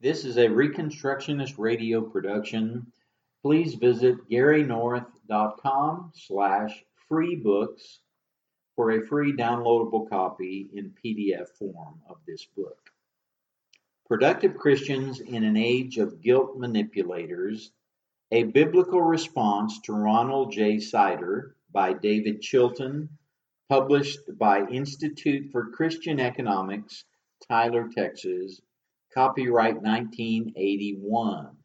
This is a Reconstructionist radio production. Please visit garynorth.com slash freebooks for a free downloadable copy in PDF form of this book. Productive Christians in an Age of Guilt Manipulators, a Biblical Response to Ronald J. Sider by David Chilton, published by Institute for Christian Economics, Tyler, Texas, copyright 1981.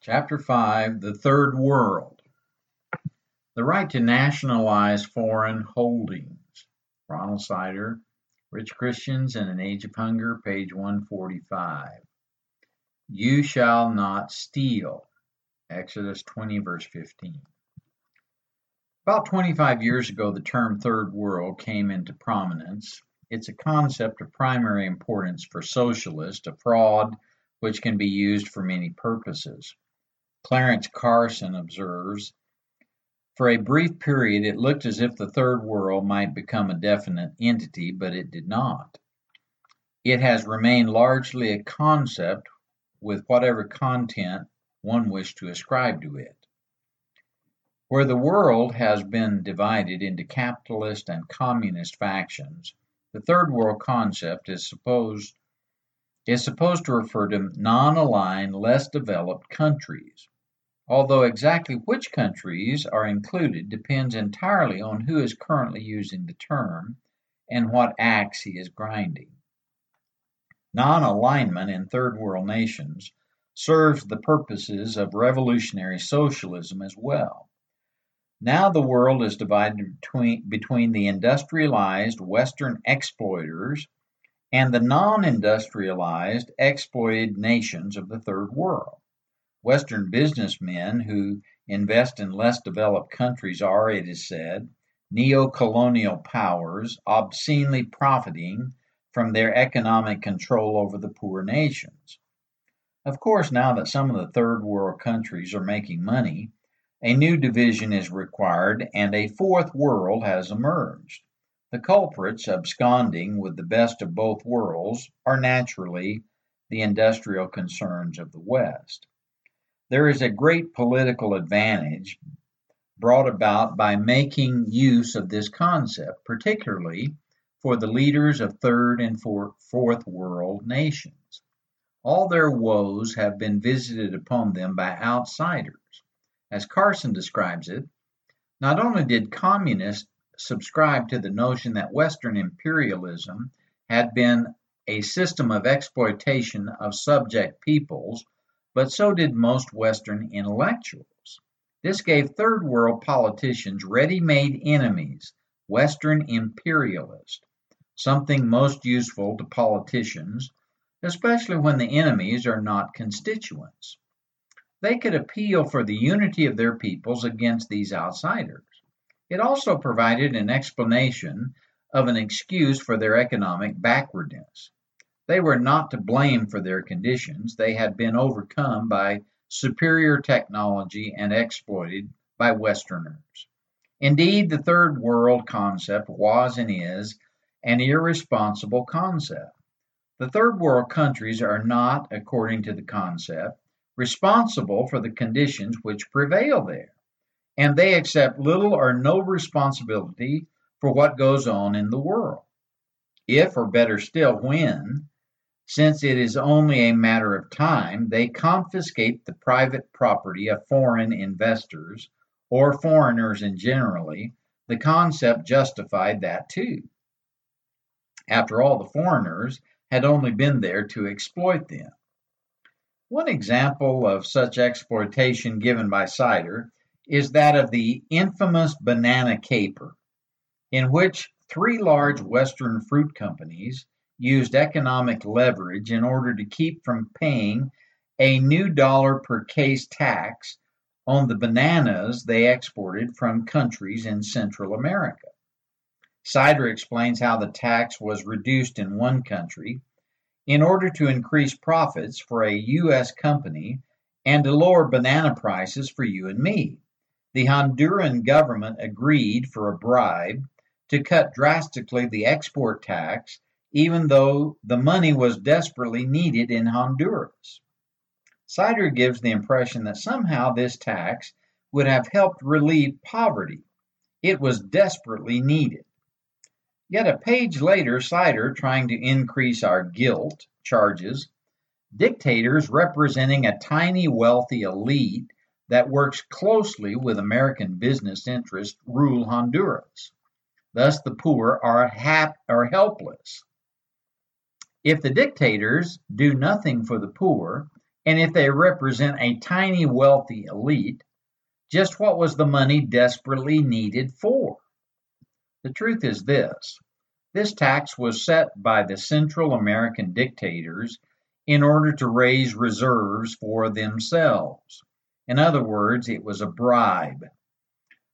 Chapter 5 The Third World The Right to Nationalize Foreign Holdings. Ronald Sider, Rich Christians in an Age of Hunger, page 145. You shall not steal. Exodus 20, verse 15. About 25 years ago, the term Third World came into prominence. It's a concept of primary importance for socialists, a fraud which can be used for many purposes. Clarence Carson observes For a brief period, it looked as if the Third World might become a definite entity, but it did not. It has remained largely a concept with whatever content one wished to ascribe to it. Where the world has been divided into capitalist and communist factions, the Third World concept is supposed is supposed to refer to non-aligned, less developed countries, although exactly which countries are included depends entirely on who is currently using the term and what axe he is grinding. Non-alignment in Third World nations serves the purposes of revolutionary socialism as well. Now the world is divided between, between the industrialized Western exploiters and the non-industrialized exploited nations of the Third World. Western businessmen who invest in less developed countries are, it is said, neo-colonial powers obscenely profiting from their economic control over the poor nations. Of course, now that some of the Third World countries are making money, a new division is required and a fourth world has emerged. The culprits absconding with the best of both worlds are naturally the industrial concerns of the West. There is a great political advantage brought about by making use of this concept, particularly for the leaders of third and fourth world nations. All their woes have been visited upon them by outsiders. As Carson describes it, not only did communists subscribe to the notion that Western imperialism had been a system of exploitation of subject peoples, but so did most Western intellectuals. This gave Third World politicians ready made enemies, Western imperialists, something most useful to politicians, especially when the enemies are not constituents. They could appeal for the unity of their peoples against these outsiders. It also provided an explanation of an excuse for their economic backwardness. They were not to blame for their conditions, they had been overcome by superior technology and exploited by Westerners. Indeed, the Third World concept was and is an irresponsible concept. The Third World countries are not, according to the concept, responsible for the conditions which prevail there, and they accept little or no responsibility for what goes on in the world. If, or better still, when, since it is only a matter of time, they confiscate the private property of foreign investors or foreigners in generally, the concept justified that too. After all, the foreigners had only been there to exploit them. One example of such exploitation given by Sider is that of the infamous banana caper, in which three large Western fruit companies used economic leverage in order to keep from paying a new dollar per case tax on the bananas they exported from countries in Central America. Sider explains how the tax was reduced in one country in order to increase profits for a U.S. company and to lower banana prices for you and me. The Honduran government agreed for a bribe to cut drastically the export tax even though the money was desperately needed in Honduras. Sider gives the impression that somehow this tax would have helped relieve poverty. It was desperately needed. Yet a page later, Sider, trying to increase our guilt, charges dictators representing a tiny wealthy elite that works closely with American business interests rule Honduras. Thus, the poor are, hap- are helpless. If the dictators do nothing for the poor, and if they represent a tiny wealthy elite, just what was the money desperately needed for? The truth is this this tax was set by the Central American dictators in order to raise reserves for themselves. In other words, it was a bribe.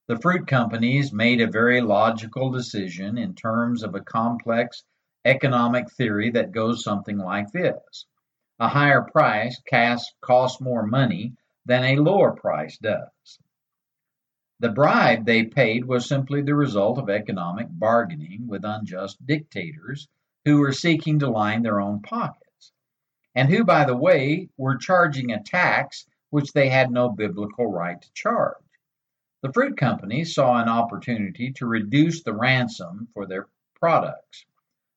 The fruit companies made a very logical decision in terms of a complex economic theory that goes something like this a higher price costs more money than a lower price does. The bribe they paid was simply the result of economic bargaining with unjust dictators who were seeking to line their own pockets, and who, by the way, were charging a tax which they had no biblical right to charge. The fruit companies saw an opportunity to reduce the ransom for their products.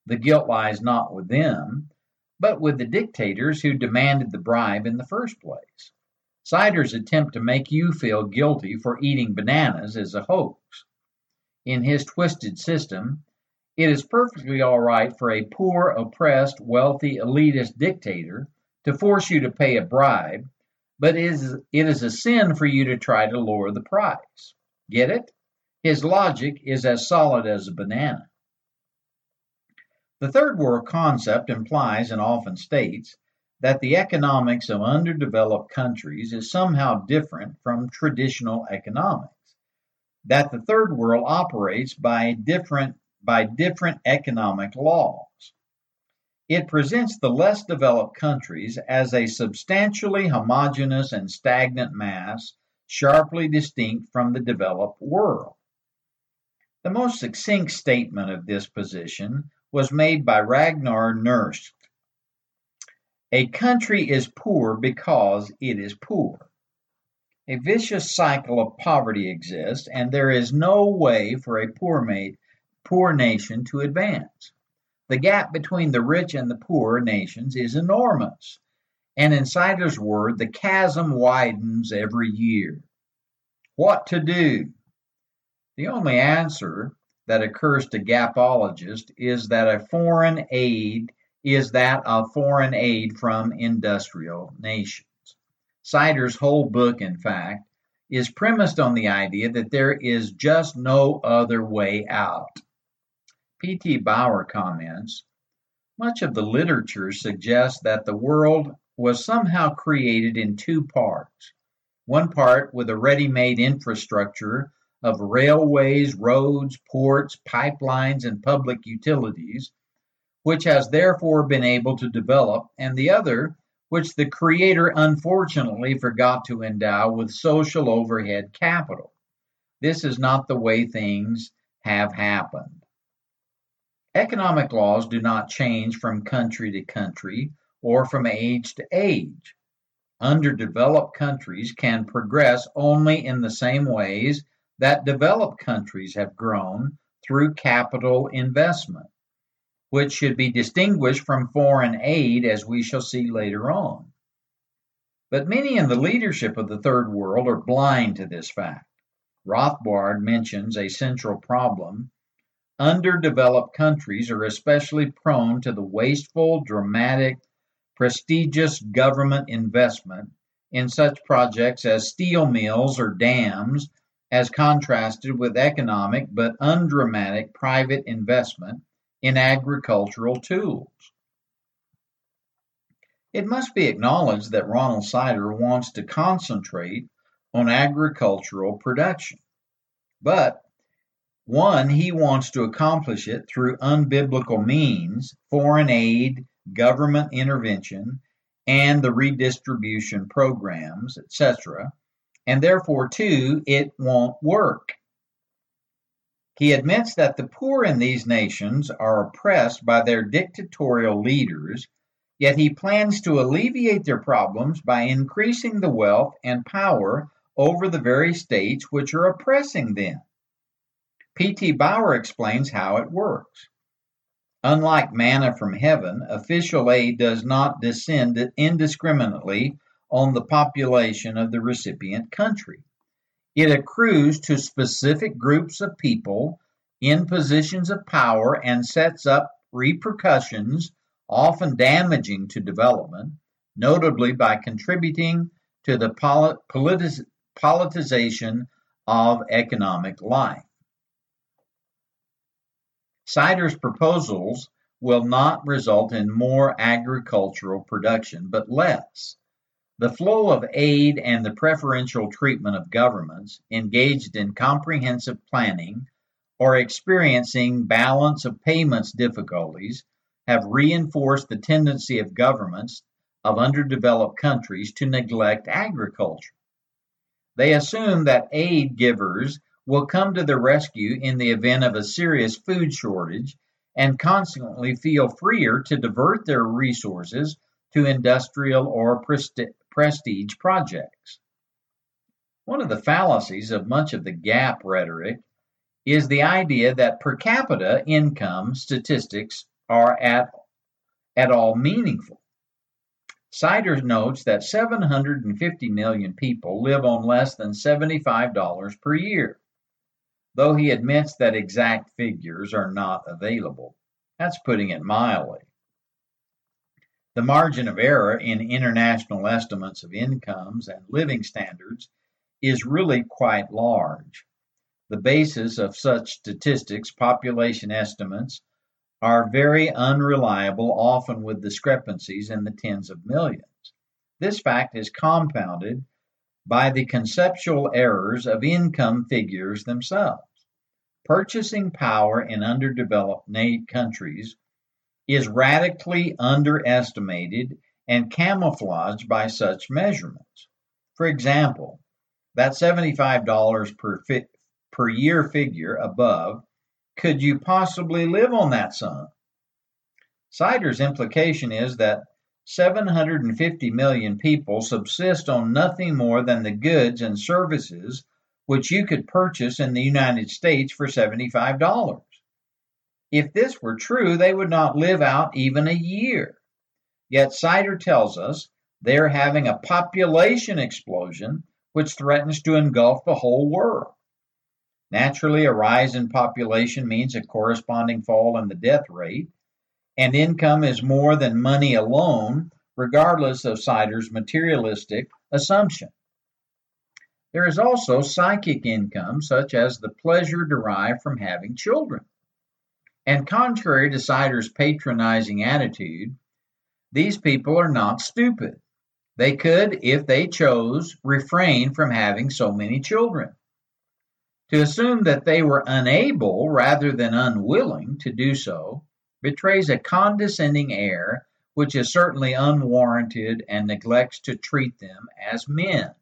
The guilt lies not with them, but with the dictators who demanded the bribe in the first place. Sider's attempt to make you feel guilty for eating bananas is a hoax. In his twisted system, it is perfectly all right for a poor, oppressed, wealthy, elitist dictator to force you to pay a bribe, but it is, it is a sin for you to try to lower the price. Get it? His logic is as solid as a banana. The third world concept implies and often states that the economics of underdeveloped countries is somehow different from traditional economics, that the third world operates by different, by different economic laws. It presents the less developed countries as a substantially homogeneous and stagnant mass, sharply distinct from the developed world. The most succinct statement of this position was made by Ragnar Nurkse. A country is poor because it is poor. A vicious cycle of poverty exists, and there is no way for a poor, poor nation to advance. The gap between the rich and the poor nations is enormous, and in Sider's word, the chasm widens every year. What to do? The only answer that occurs to gapologists is that a foreign aid is that of foreign aid from industrial nations. Sider's whole book, in fact, is premised on the idea that there is just no other way out. P.T. Bauer comments Much of the literature suggests that the world was somehow created in two parts. One part with a ready made infrastructure of railways, roads, ports, pipelines, and public utilities, which has therefore been able to develop, and the other, which the Creator unfortunately forgot to endow with social overhead capital. This is not the way things have happened. Economic laws do not change from country to country or from age to age. Underdeveloped countries can progress only in the same ways that developed countries have grown through capital investment, which should be distinguished from foreign aid, as we shall see later on. But many in the leadership of the Third World are blind to this fact. Rothbard mentions a central problem. Underdeveloped countries are especially prone to the wasteful, dramatic, prestigious government investment in such projects as steel mills or dams as contrasted with economic but undramatic private investment in agricultural tools. It must be acknowledged that Ronald Sider wants to concentrate on agricultural production. But one, he wants to accomplish it through unbiblical means, foreign aid, government intervention, and the redistribution programs, etc and therefore, two, it won't work. He admits that the poor in these nations are oppressed by their dictatorial leaders, yet he plans to alleviate their problems by increasing the wealth and power over the very states which are oppressing them. P.T. Bauer explains how it works. Unlike manna from heaven, official aid does not descend indiscriminately on the population of the recipient country. It accrues to specific groups of people in positions of power and sets up repercussions, often damaging to development, notably by contributing to the politic politicization of economic life. Sider's proposals will not result in more agricultural production, but less. The flow of aid and the preferential treatment of governments engaged in comprehensive planning or experiencing balance of payments difficulties have reinforced the tendency of governments of underdeveloped countries to neglect agriculture. They assume that aid givers will come to the rescue in the event of a serious food shortage and consequently feel freer to divert their resources to industrial or prestige projects. One of the fallacies of much of the gap rhetoric is the idea that per capita income statistics are at, at all meaningful. Sider notes that 750 million people live on less than $75 per year, though he admits that exact figures are not available. That's putting it mildly. The margin of error in international estimates of incomes and living standards is really quite large. The basis of such statistics, population estimates, are very unreliable, often with discrepancies in the tens of millions. This fact is compounded by the conceptual errors of income figures themselves. Purchasing power in underdeveloped countries is radically underestimated and camouflaged by such measurements. For example, that $75 per, fi- per year figure above, could you possibly live on that sum? Sider's implication is that 750 million people subsist on nothing more than the goods and services which you could purchase in the United States for $75. If this were true, they would not live out even a year. Yet Sider tells us they're having a population explosion which threatens to engulf the whole world. Naturally, a rise in population means a corresponding fall in the death rate, and income is more than money alone, regardless of Sider's materialistic assumption. There is also psychic income, such as the pleasure derived from having children. And contrary to Sider's patronizing attitude, these people are not stupid. They could, if they chose, refrain from having so many children. To assume that they were unable rather than unwilling to do so betrays a condescending air which is certainly unwarranted and neglects to treat them as men.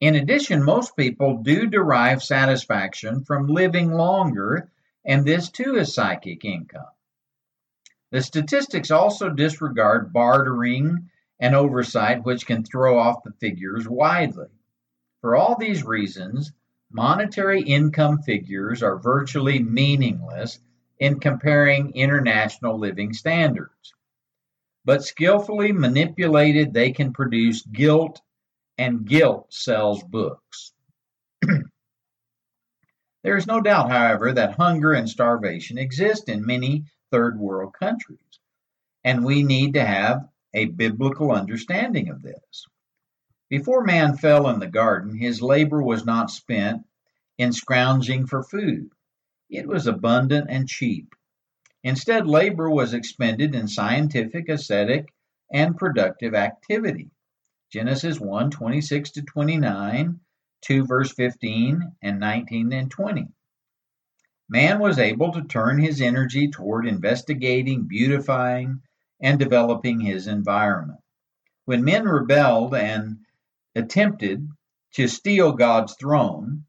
In addition, most people do derive satisfaction from living longer and this too is psychic income. The statistics also disregard bartering and oversight, which can throw off the figures widely. For all these reasons, monetary income figures are virtually meaningless in comparing international living standards. But skillfully manipulated, they can produce guilt, and guilt sells books. There is no doubt, however, that hunger and starvation exist in many third world countries, and we need to have a biblical understanding of this. Before man fell in the garden, his labor was not spent in scrounging for food. It was abundant and cheap. Instead, labor was expended in scientific, ascetic, and productive activity. Genesis 1 26 to 29 2 verse 15 and 19 and 20. Man was able to turn his energy toward investigating, beautifying, and developing his environment. When men rebelled and attempted to steal God's throne,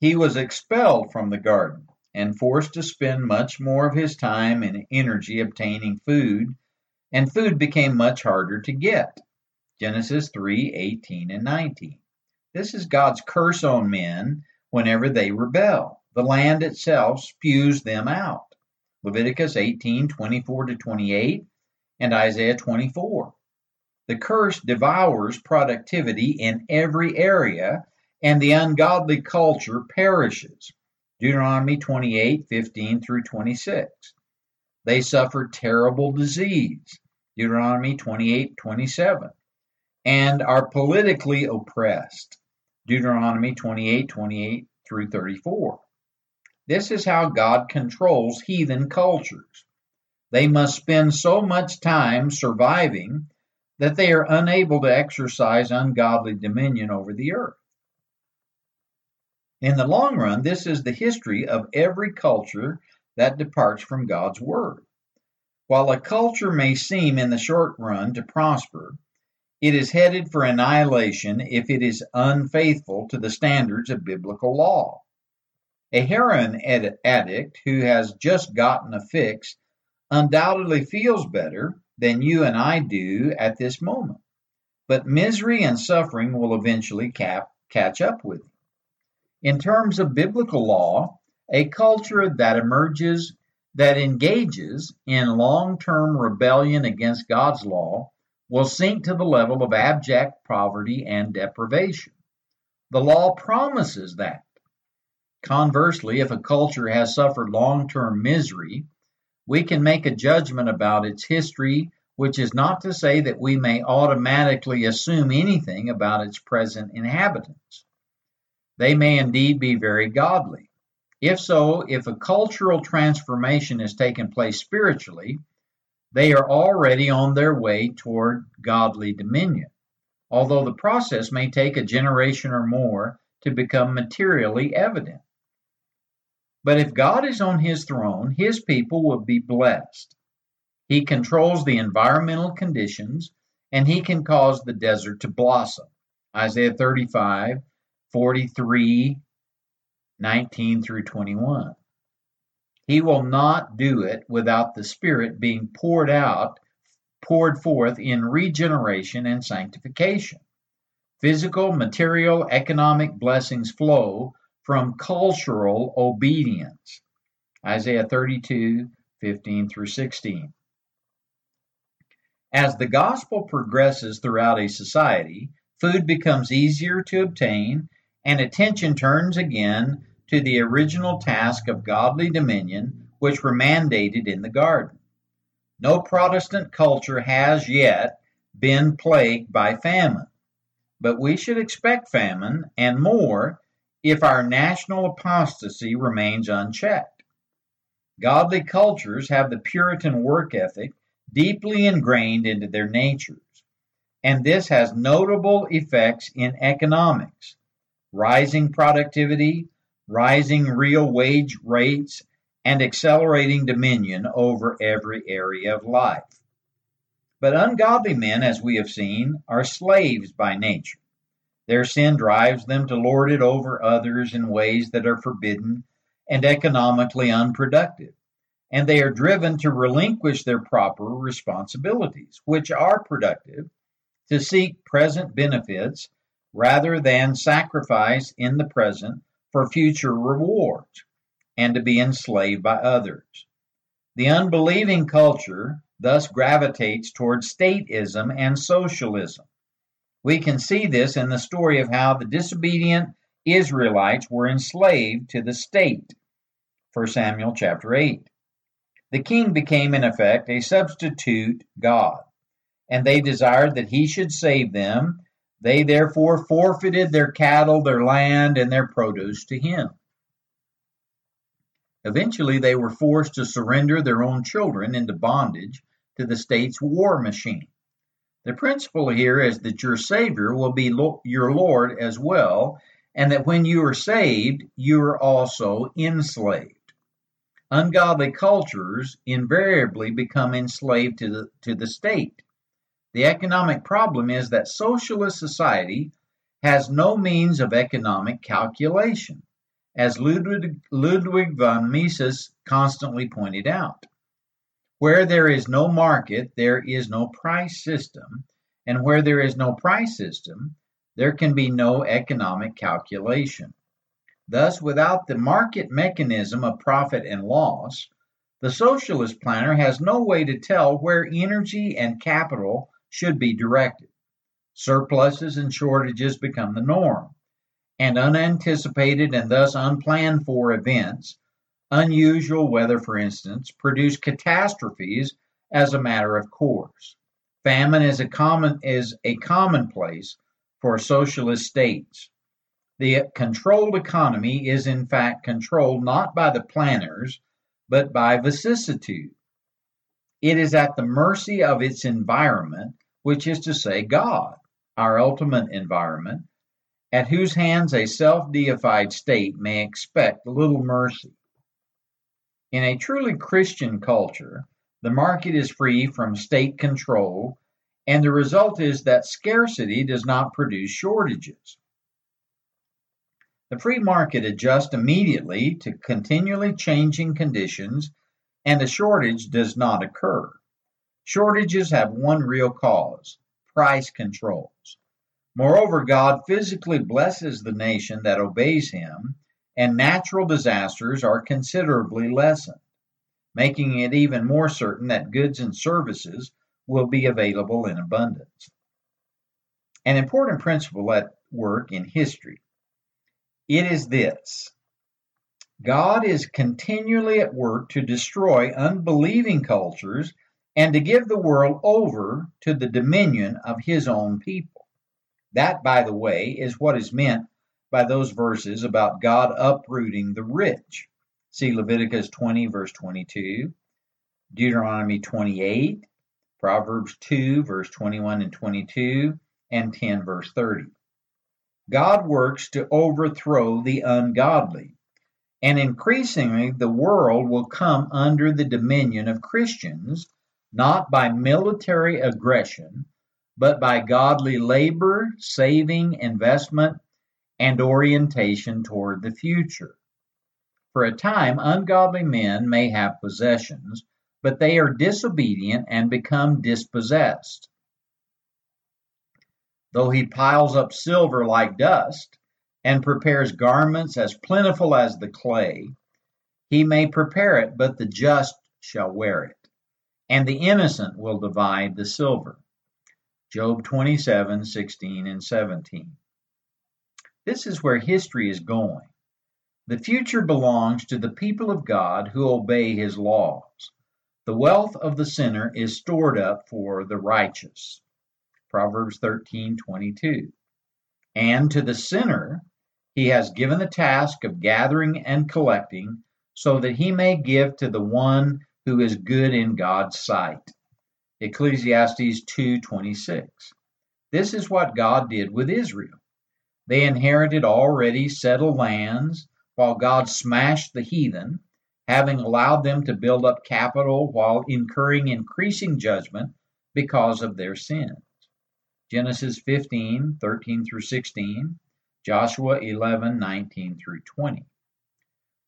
He was expelled from the garden and forced to spend much more of his time and energy obtaining food, and food became much harder to get. Genesis 3 18 and 19. This is God's curse on men whenever they rebel. The land itself spews them out. Leviticus 18 24 to 28 and Isaiah 24. The curse devours productivity in every area and the ungodly culture perishes. Deuteronomy 28 15 through 26. They suffer terrible disease. Deuteronomy 28 27. And are politically oppressed. Deuteronomy 28 28 through 34. This is how God controls heathen cultures. They must spend so much time surviving that they are unable to exercise ungodly dominion over the earth. In the long run, this is the history of every culture that departs from God's Word. While a culture may seem in the short run to prosper, it is headed for annihilation if it is unfaithful to the standards of biblical law. A heroin addict who has just gotten a fix undoubtedly feels better than you and I do at this moment, but misery and suffering will eventually cap, catch up with him. In terms of biblical law, a culture that emerges that engages in long-term rebellion against God's law will sink to the level of abject poverty and deprivation. The law promises that. Conversely, if a culture has suffered long-term misery, we can make a judgment about its history, which is not to say that we may automatically assume anything about its present inhabitants. They may indeed be very godly. If so, if a cultural transformation has taken place spiritually, they are already on their way toward godly dominion, although the process may take a generation or more to become materially evident. But if God is on his throne, his people will be blessed. He controls the environmental conditions and he can cause the desert to blossom. Isaiah 35 43, 19 through 21. He will not do it without the Spirit being poured out, poured forth in regeneration and sanctification. Physical, material, economic blessings flow from cultural obedience. Isaiah 32, 15 through 16. As the gospel progresses throughout a society, food becomes easier to obtain and attention turns again to the original task of godly dominion which were mandated in the garden. No Protestant culture has yet been plagued by famine, but we should expect famine and more if our national apostasy remains unchecked. Godly cultures have the Puritan work ethic deeply ingrained into their natures, and this has notable effects in economics rising productivity, rising real wage rates, and accelerating dominion over every area of life. But ungodly men, as we have seen, are slaves by nature. Their sin drives them to lord it over others in ways that are forbidden and economically unproductive. And they are driven to relinquish their proper responsibilities, which are productive, to seek present benefits rather than sacrifice in the present for future rewards and to be enslaved by others. The unbelieving culture thus gravitates towards statism and socialism. We can see this in the story of how the disobedient Israelites were enslaved to the state. 1 Samuel chapter 8. The king became in effect a substitute God, and they desired that he should save them they therefore forfeited their cattle, their land, and their produce to him. Eventually, they were forced to surrender their own children into bondage to the state's war machine. The principle here is that your Savior will be lo- your Lord as well, and that when you are saved, you are also enslaved. Ungodly cultures invariably become enslaved to the, to the state. The economic problem is that socialist society has no means of economic calculation, as Ludwig, Ludwig von Mises constantly pointed out. Where there is no market, there is no price system, and where there is no price system, there can be no economic calculation. Thus, without the market mechanism of profit and loss, the socialist planner has no way to tell where energy and capital should be directed. Surpluses and shortages become the norm, and unanticipated and thus unplanned for events, unusual weather for instance, produce catastrophes as a matter of course. Famine is a common is a commonplace for socialist states. The controlled economy is in fact controlled not by the planners, but by vicissitude. It is at the mercy of its environment, which is to say, God our ultimate environment, at whose hands a self deified state may expect little mercy. In a truly Christian culture, the market is free from state control, and the result is that scarcity does not produce shortages. The free market adjusts immediately to continually changing conditions, and a shortage does not occur. Shortages have one real cause price controls. Moreover, God physically blesses the nation that obeys him, and natural disasters are considerably lessened, making it even more certain that goods and services will be available in abundance. An important principle at work in history. It is this God is continually at work to destroy unbelieving cultures and to give the world over to the dominion of his own people. That, by the way, is what is meant by those verses about God uprooting the rich. See Leviticus 20, verse 22, Deuteronomy 28, Proverbs 2, verse 21 and 22, and 10, verse 30. God works to overthrow the ungodly, and increasingly the world will come under the dominion of Christians not by military aggression, but by godly labor, saving, investment, and orientation toward the future. For a time, ungodly men may have possessions, but they are disobedient and become dispossessed. Though he piles up silver like dust and prepares garments as plentiful as the clay, he may prepare it, but the just shall wear it and the innocent will divide the silver. Job 27, 16, and 17. This is where history is going. The future belongs to the people of God who obey his laws. The wealth of the sinner is stored up for the righteous. Proverbs 13:22. And to the sinner he has given the task of gathering and collecting so that he may give to the one who is good in God's sight. Ecclesiastes 2:26. This is what God did with Israel. They inherited already settled lands while God smashed the heathen, having allowed them to build up capital while incurring increasing judgment because of their sins. Genesis 15:13 through 16, Joshua 11:19 through 20.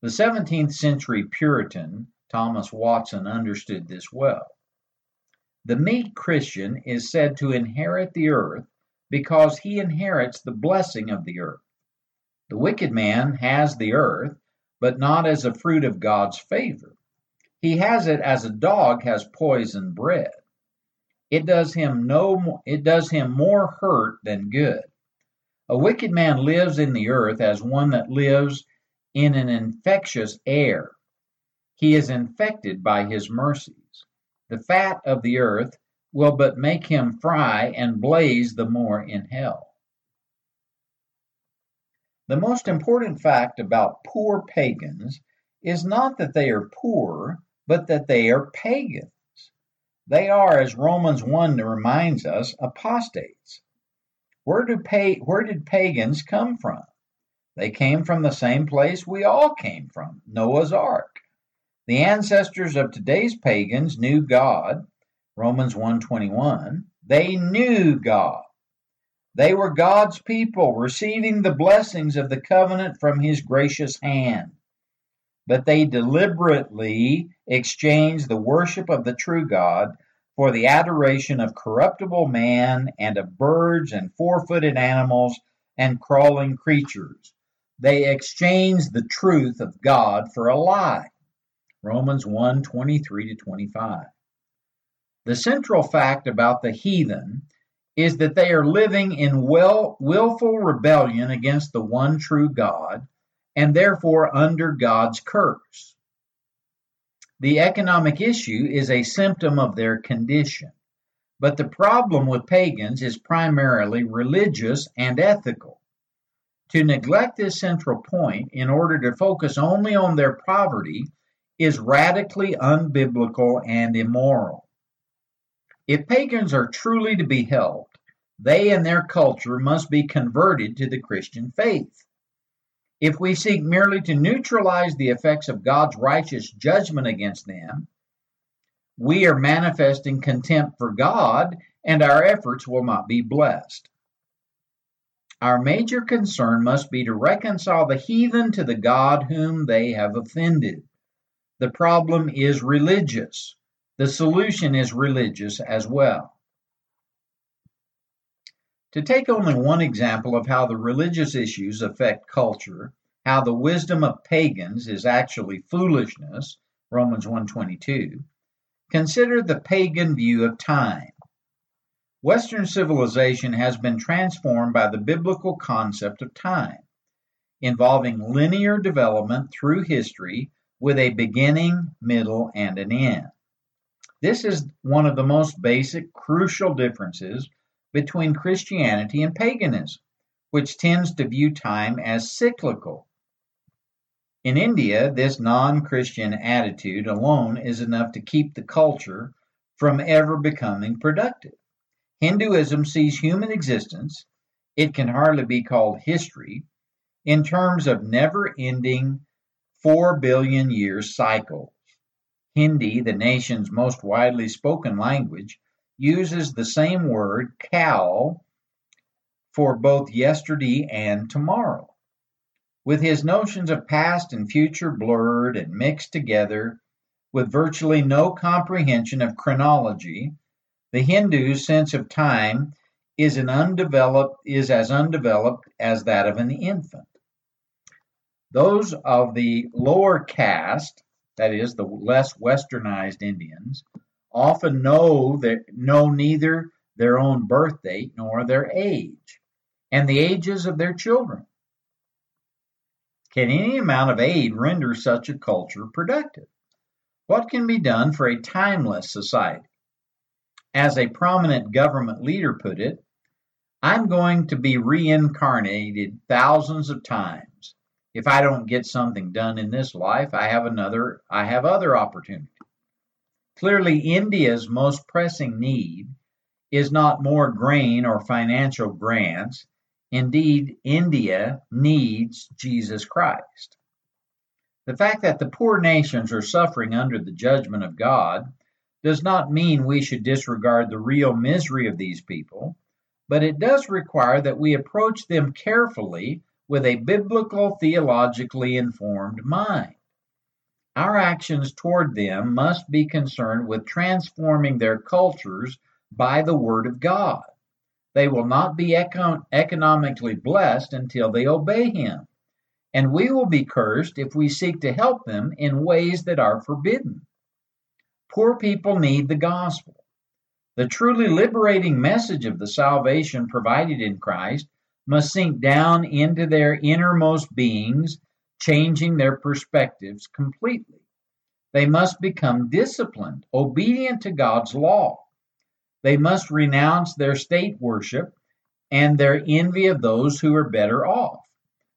The 17th century Puritan Thomas Watson understood this well. The meek Christian is said to inherit the earth because he inherits the blessing of the earth. The wicked man has the earth, but not as a fruit of God's favor. He has it as a dog has poisoned bread. It does him no it does him more hurt than good. A wicked man lives in the earth as one that lives in an infectious air. He is infected by his mercies. The fat of the earth will but make him fry and blaze the more in hell. The most important fact about poor pagans is not that they are poor, but that they are pagans. They are, as Romans 1 reminds us, apostates. Where, do pa- where did pagans come from? They came from the same place we all came from Noah's Ark. The ancestors of today's pagans knew God, Romans 1:21. They knew God. They were God's people, receiving the blessings of the covenant from his gracious hand. But they deliberately exchanged the worship of the true God for the adoration of corruptible man and of birds and four footed animals and crawling creatures. They exchanged the truth of God for a lie. Romans 1 23 to 25. The central fact about the heathen is that they are living in well, willful rebellion against the one true God and therefore under God's curse. The economic issue is a symptom of their condition. But the problem with pagans is primarily religious and ethical. To neglect this central point in order to focus only on their poverty is radically unbiblical and immoral. If pagans are truly to be helped, they and their culture must be converted to the Christian faith. If we seek merely to neutralize the effects of God's righteous judgment against them, we are manifesting contempt for God and our efforts will not be blessed. Our major concern must be to reconcile the heathen to the God whom they have offended. The problem is religious. The solution is religious as well. To take only one example of how the religious issues affect culture, how the wisdom of pagans is actually foolishness, Romans 1:22, consider the pagan view of time. Western civilization has been transformed by the biblical concept of time, involving linear development through history with a beginning, middle, and an end. This is one of the most basic, crucial differences between Christianity and paganism, which tends to view time as cyclical. In India, this non Christian attitude alone is enough to keep the culture from ever becoming productive. Hinduism sees human existence, it can hardly be called history, in terms of never ending 4 billion year cycles. Hindi, the nation's most widely spoken language, uses the same word, kal, for both yesterday and tomorrow. With his notions of past and future blurred and mixed together, with virtually no comprehension of chronology, the Hindu's sense of time is an undeveloped is as undeveloped as that of an infant. Those of the lower caste that is, the less westernized Indians, often know that know neither their own birth date nor their age, and the ages of their children. Can any amount of aid render such a culture productive? What can be done for a timeless society? As a prominent government leader put it, I'm going to be reincarnated thousands of times if I don't get something done in this life, I have another, I have other opportunities. Clearly, India's most pressing need is not more grain or financial grants. Indeed, India needs Jesus Christ. The fact that the poor nations are suffering under the judgment of God does not mean we should disregard the real misery of these people, but it does require that we approach them carefully with a biblical, theologically informed mind. Our actions toward them must be concerned with transforming their cultures by the Word of God. They will not be econ- economically blessed until they obey Him. And we will be cursed if we seek to help them in ways that are forbidden. Poor people need the gospel. The truly liberating message of the salvation provided in Christ must sink down into their innermost beings, changing their perspectives completely. They must become disciplined, obedient to God's law. They must renounce their state worship and their envy of those who are better off.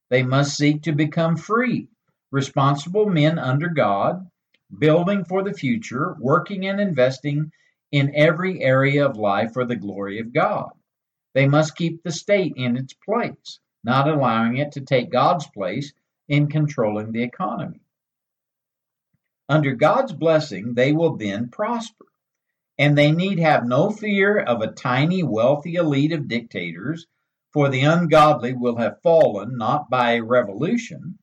They must seek to become free, responsible men under God, building for the future, working and investing in every area of life for the glory of God. They must keep the state in its place, not allowing it to take God's place in controlling the economy. Under God's blessing, they will then prosper, and they need have no fear of a tiny, wealthy elite of dictators For the ungodly will have fallen not by a revolution,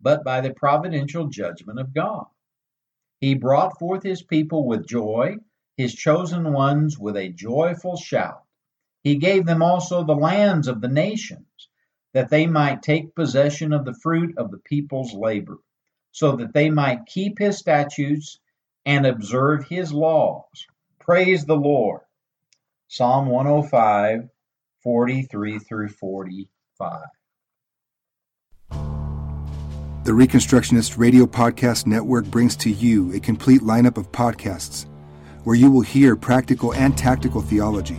but by the providential judgment of God. He brought forth his people with joy, his chosen ones with a joyful shout. He gave them also the lands of the nations, that they might take possession of the fruit of the people's labor, so that they might keep his statutes and observe his laws. Praise the Lord. Psalm 105, 43 through 45. The Reconstructionist Radio Podcast Network brings to you a complete lineup of podcasts where you will hear practical and tactical theology.